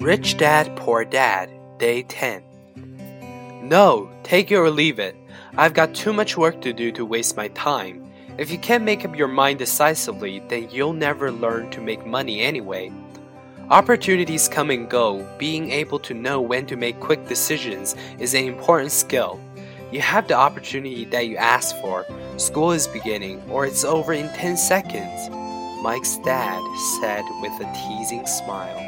Rich Dad, Poor Dad, Day 10. No, take it or leave it. I've got too much work to do to waste my time. If you can't make up your mind decisively, then you'll never learn to make money anyway. Opportunities come and go. Being able to know when to make quick decisions is an important skill. You have the opportunity that you asked for. School is beginning, or it's over in 10 seconds. Mike's dad said with a teasing smile.